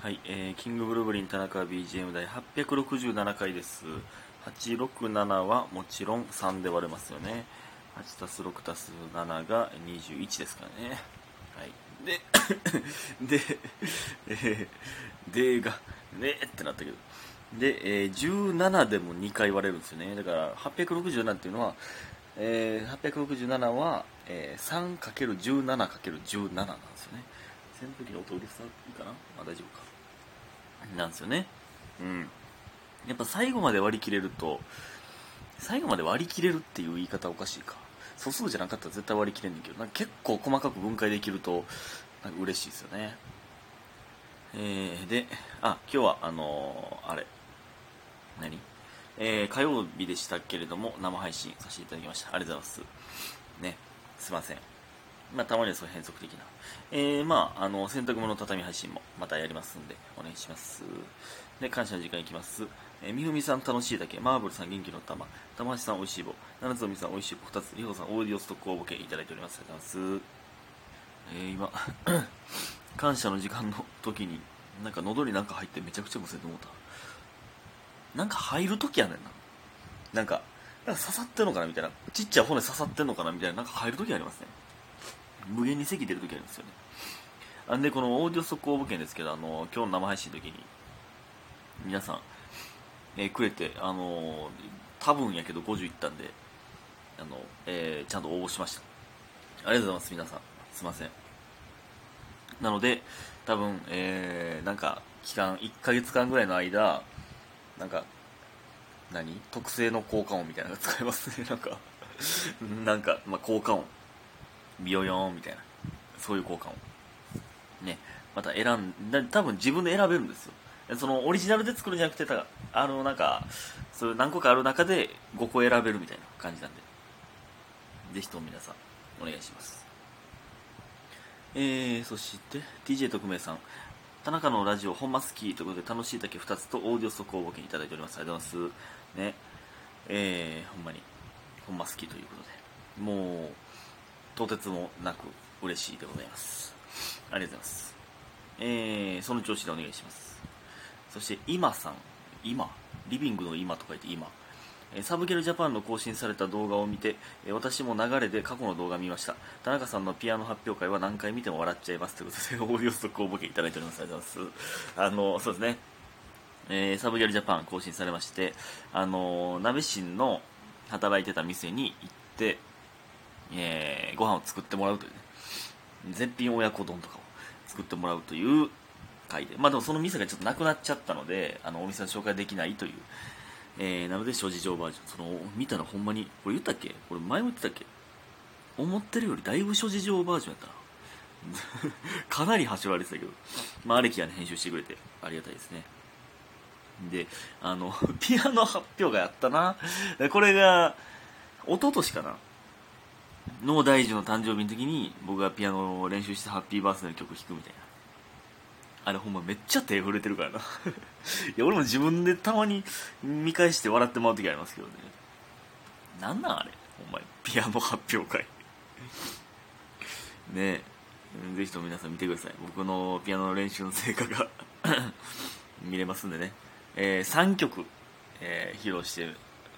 はい、えー、キングブルーブリン田中 BGM 第867回です。867はもちろん3で割れますよね。8たす6たす7が21ですからね。はい。で、で、えー、でが、ねってなったけど。で、えー、17でも2回割れるんですよね。だから、867っていうのは、えー、867は、えー、3×17×17 なんですよね。扇風機の音うるさいかな？あ、大丈夫か。なんですよね。うん。やっぱ最後まで割り切れると、最後まで割り切れるっていう言い方おかしいか。素数じゃなかったら絶対割り切れんねんけど、なんか結構細かく分解できると、なんか嬉しいですよね。えー、で、あ、今日は、あのーあれ、何？えー、火曜日でしたけれども、生配信させていただきました。ありがとうございます。ね、すいません。まあ、たまにはそういう変則的な。えー、まあ、あの、洗濯物畳配信もまたやりますんで、お願いします。で、感謝の時間いきます。えー、みふみさん楽しいだけ、マーブルさん元気の玉、玉橋さんおいしい棒、七つおみさんおいしい棒2つ、りほさんオーディオストック応募券いただいております。ありがとうございます。えー、今、感謝の時間の時に、なんか喉になんか入ってめちゃくちゃむせて思った。なんか入る時やねんな。なんか、なんか刺さってんのかなみたいな。ちっちゃい骨刺さってんのかなみたいな。なんか入る時ありますね。無限に席出る時あるんですよね。あんで、このオーディオ速報募件ですけど、あの、今日の生配信の時に、皆さん、えーくれて、あのー多分やけど50いったんで、あの、えーちゃんと応募しました。ありがとうございます、皆さん。すいません。なので、多分、えー、なんか、期間、1ヶ月間ぐらいの間、なんか、何？特製の効果音みたいなのが使えますね。なんか、なんか、まあ、効果音。ビヨヨーンみたいな。そういう効果音。ね。また選んだ、多分自分で選べるんですよ。そのオリジナルで作るんじゃなくて、たあの、なんか、そういう何個かある中で5個選べるみたいな感じなんで。ぜひとも皆さん、お願いします。えー、そして、TJ 特命さん。田中のラジオ、ほんま好きということで、楽しいだけ2つとオーディオ速報募券いただいております。ありがとうございます。ね。えー、ほんまに、ほんま好きということで、もう、とてつもなく嬉しいでございます。ありがとうございます。えー、その調子でお願いします。そして、今さん。今リビングの今と書いて今。えサブゲルジャパンの更新された動画を見て、え私も流れで過去の動画を見ました。田中さんのピアノ発表会は何回見ても笑っちゃいます。ということで、オーディオストック応募券いただいております。ありがとうございます。あの、そうですね。えーサブギャルジャパン更新されまして、あの、鍋新の働いてた店に行って、えーご飯を作ってもらうというね、絶品親子丼とかを作ってもらうという回で、まあでもその店がちょっとなくなっちゃったので、あの、お店の紹介できないという、えーなので諸事情バージョン、その、見たらほんまに、これ言ったっけ？これ前も言ってたっけ？思ってるよりだいぶ諸事情バージョンやったな。かなり端割れてたけど、まあ、アレキがね、編集してくれて、ありがたいですね。で、あの、ピアノ発表会あったな。これが、一昨年かな。の大樹の誕生日の時に、僕がピアノを練習してハッピーバースデーの曲弾くみたいな。あれほんまめっちゃ手震えてるからな。いや、俺も自分でたまに見返して笑ってもらう時ありますけどね。なんなんあれ？ほんまに。ピアノ発表会。ねえ。ぜひとも皆さん見てください。僕のピアノの練習の成果が 見れますんでね。えー3曲、えー披露して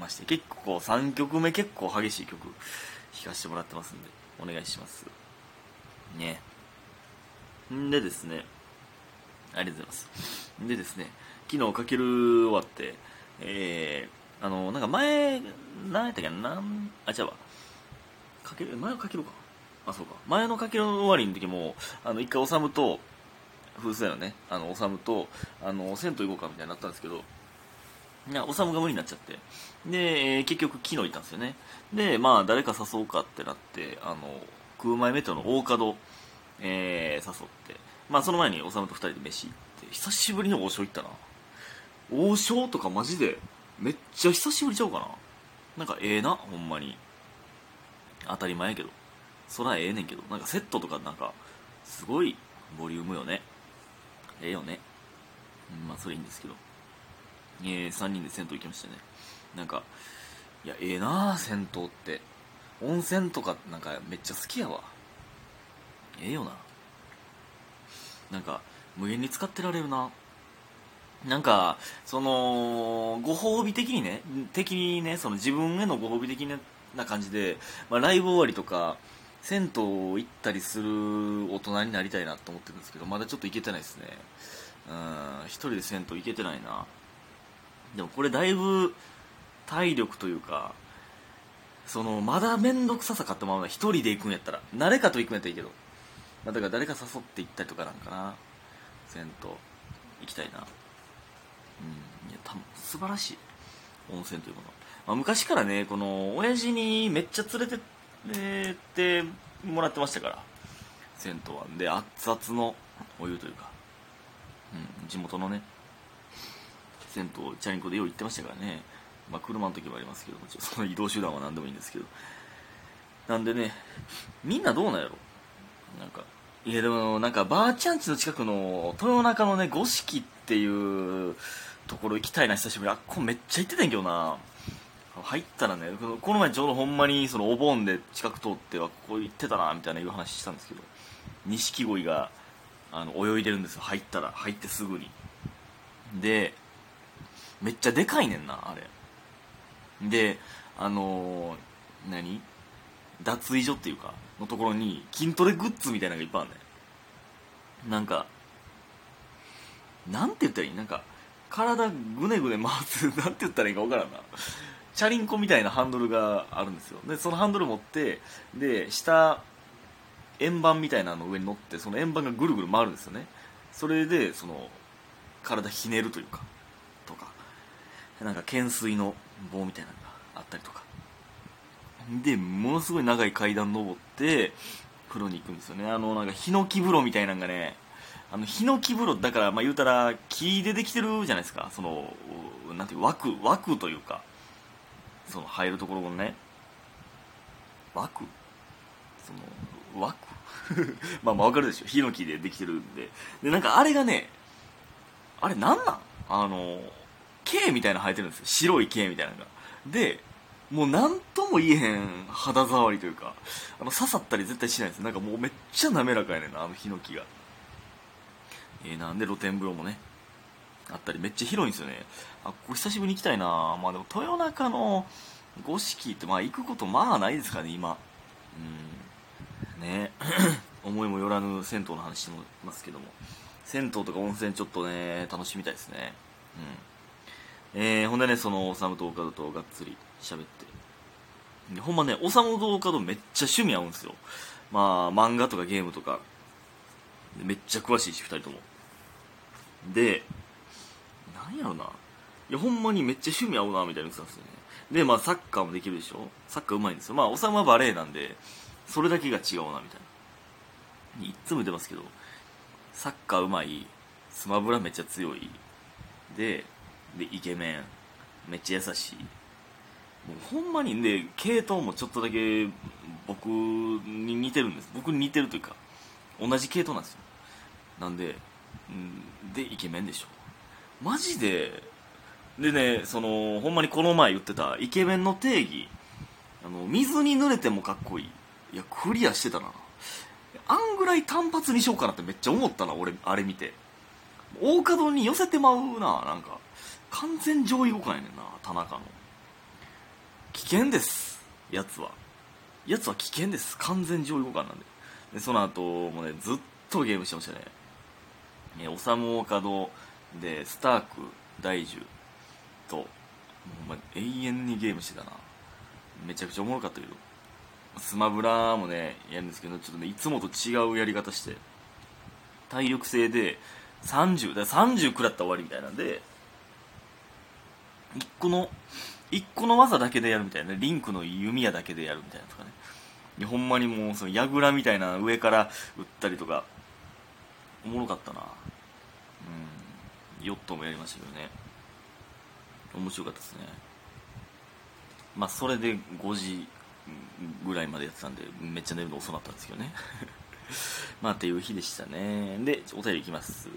まして、結構3曲目結構激しい曲弾かせてもらってますんで、お願いします。ねんでですね、ありがとうございます。でですね、昨日かける終わって、えー、あの、なんか前、何やったっけな、なん、あ、違うわ。かける、前のかけるか。あ、そうか。前のかける終わりの時も、あの、一回、おさむと、風船のね、あの、おさむと、あの、銭湯行こうかみたいになったんですけど、いや、おさむが無理になっちゃって。で、えー結局昨日行ったんですよね。で、まあ、誰か誘うかってなって、あの、空前メトロの大門、えー誘って、まあ、その前におさむと二人で飯行って、久しぶりに王将行ったな。王将とかマジで、めっちゃ久しぶりちゃうかな。なんかええな、ほんまに。当たり前やけど。そらええねんけど、なんかセットとかなんか、すごいボリュームよね。ええよね。まあ、それいいんですけど。えー、3人で銭湯行きましたね。なんか、いや、ええなあ銭湯って。温泉とかなんかめっちゃ好きやわ。ええよな。なんか、無限に使ってられるななんかそのご褒美的にね的にねその自分へのご褒美的な感じで、まあ、ライブ終わりとか銭湯行ったりする大人になりたいなと思ってるんですけどまだちょっと行けてないですねうん一人で銭湯行けてないなでもこれだいぶ体力というかそのまだ面倒くささ買ったまま一人で行くんやったら誰かと行くんやったらいいけど、まあ、だから誰か誘って行ったりとかなんかな銭湯行きたいな。うんいやた素晴らしい。温泉というもの、まあ、昔からねこの親父にめっちゃ連れてってもらってましたから銭湯は。で熱々のお湯というか、うん、地元のね銭湯チャリンコでよう行ってましたからね。まあ車の時もありますけどもちろんその移動手段は何でもいいんですけど。なんでねみんなどうなんやろなんか。いやでもなんかばあちゃんちの近くの豊中のね五色っていうところ行きたいな久しぶり。あっこめっちゃ行ってたんやけどな。入ったらねこの前ちょうどほんまにそのお盆で近く通ってはここ行ってたなみたいないう話したんですけど。錦鯉があの泳いでるんですよ。入ったら入ってすぐに。でめっちゃでかいねんなあれ。であのー、何？脱衣所っていうかのところに筋トレグッズみたいなのがいっぱいあるねなんかなんて言ったらいい？なんか体ぐねぐね回す なんて言ったらいいか分からんな。チャリンコみたいなハンドルがあるんですよ。でそのハンドル持ってで下円盤みたいなの上に乗ってその円盤がぐるぐる回るんですよね。それでその体ひねるというかとかなんか懸垂の棒みたいなのがあったりとか。でものすごい長い階段登って風呂に行くんですよね。あのなんかヒノキ風呂みたいなのがねあのヒノキ風呂だからまあ言うたら木でできてるじゃないですか。そのなんていう枠枠というかその入るところのね。枠？その枠？まあまあ分かるでしょ。ヒノキでできてるんで。でなんかあれがねあれなんなん？あの毛みたいな生えてるんですよ。白い毛みたいなのが。でもう何とも言えへん肌触りというかあの刺さったり絶対しないですなんかもうめっちゃ滑らかやねんなあのヒノキが。えー、なんで露天風呂もねあったり。めっちゃ広いんですよね。あここ久しぶりに行きたいな。まあでも豊中の五色ってまあ行くことまあないですかね今。うん。ね。思いもよらぬ銭湯の話してますけども。銭湯とか温泉ちょっとね楽しみたいですね。うん。えー、ほんでねそのオサムとオカドとがっつり喋って。ほんまねオサムとオカドめっちゃ趣味合うんですよ。まあ漫画とかゲームとか。めっちゃ詳しいし2人とも。でなんやろな。いやほんまにめっちゃ趣味合うなみたいな言ってたんですよね。でまあサッカーもできるでしょ。サッカーうまいんですよ。まあおさむはバレーなんでそれだけが違うなみたいな。いっつも言ってますけどサッカーうまいスマブラめっちゃ強い。ででイケメン。めっちゃ優しい。もうほんまにね系統もちょっとだけ僕に似てるんです。僕に似てるというか同じ系統なんですよ。なんで、うん、でイケメンでしょ。マジででねそのほんまにこの前言ってたイケメンの定義あの水に濡れてもかっこいい。いやクリアしてたな。あんぐらい単発にしようかなってめっちゃ思ったな俺あれ見て。大角に寄せてまうななんか。完全上位互換やねんな田中の。危険ですやつは。やつは危険です完全上位互換なんで。でその後もねずっとゲームしてましたね。ねオサム・オカドでスターク大樹ともう、ま永遠にゲームしてたな。めちゃくちゃおもろかったけど。スマブラもねやるんですけどちょっとねいつもと違うやり方して。体力制で30だ30食らったら終わりみたいなんで1個の1個の技だけでやるみたいなリンクの弓矢だけでやるみたいなとかね。ほんまにもうその櫓みたいな上から撃ったりとか。おもろかったな。うん。ヨットもやりましたけどね。面白かったですね。まあそれで5時ぐらいまでやってたんでめっちゃ寝るの遅かったんですけどね。まあっていう日でしたね。でお便りいきます。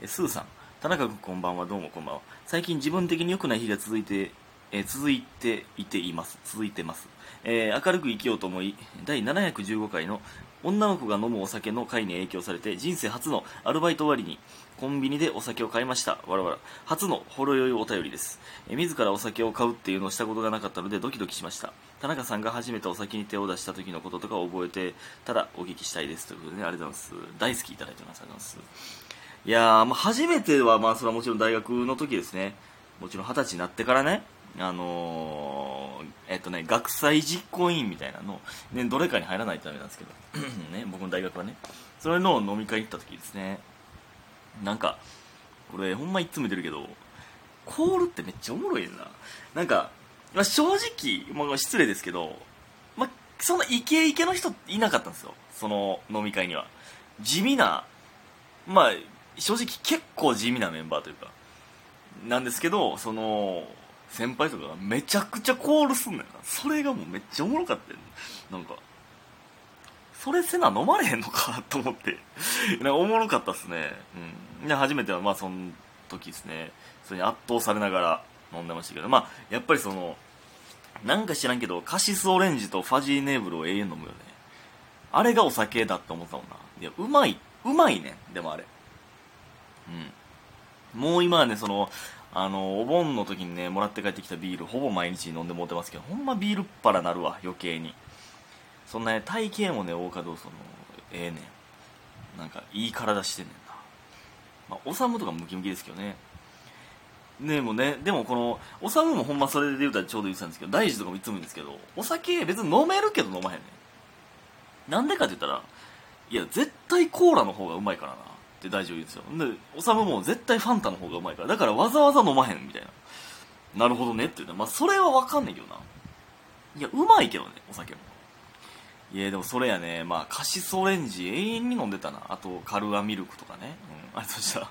えスーさん。田中君こんばんはどうもこんばんは。最近自分的に良くない日が続いてえ続いていています。続いてます、えー、明るく生きようと思い第715回の女の子が飲むお酒の会に影響されて人生初のアルバイト終わりにコンビニでお酒を買いました。わらわら。初のほろ酔いお便りです。え自らお酒を買うっていうのをしたことがなかったのでドキドキしました。田中さんが初めてお酒に手を出した時のこととかを覚えてただお聞きしたいですということで、ね、ありがとうございます。大好きいただいてます。ありがとうございます。いや、まあ、初めてはまあそれはもちろん大学の時ですねもちろん二十歳になってからねあのー、えっとね、学祭実行委員みたいなの、ね、どれかに入らないとダメなんですけど、ね、僕の大学はね、それの飲み会に行った時ですね、なんか、これほんまいつも言ってるけど、コールってめっちゃおもろいな。なんか、まあ、正直、まあ、失礼ですけど、まあ、そんなイケイケの人いなかったんですよ。その飲み会には。地味な、まあ、正直結構地味なメンバーというか、なんですけど、その、先輩とかがめちゃくちゃコールすんねんな。それがもうめっちゃおもろかったよ。なんか、それせな飲まれへんのか？と思って。なんかおもろかったっすね。うん。で、初めてはまあその時ですね、それに圧倒されながら飲んでましたけど、まあ、やっぱりその、なんか知らんけど、カシスオレンジとファジーネーブルを永遠飲むよね。あれがお酒だって思ったもんな。いや、うまい、うまいね。でもあれ。うん。もう今はね、その、あの、お盆の時にね、もらって帰ってきたビール、ほぼ毎日飲んでもうてますけど、ほんまビールっ腹なるわ、余計に。そんなね、体型もね、大加堂その、ええねん。なんか、いい体してんねんな。まあ、おさむとかムキムキですけどね。ねもね、でもこの、おさむもほんまそれで言うたらちょうど言ってたんですけど、大事とかもいつも言うんですけど、お酒別に飲めるけど飲まへんねん。なんでかって言ったら、いや、絶対コーラの方がうまいからな。って大丈夫ですよ。でおさむも絶対ファンタの方がうまいからだからわざわざ飲まへんみたいな。なるほどねって言うてまあそれは分かんないけどな。いやうまいけどねお酒も。いやでもそれやね。まあカシスオレンジ永遠に飲んでたな。あとカルアミルクとかね、うん、ありがとうございました？ら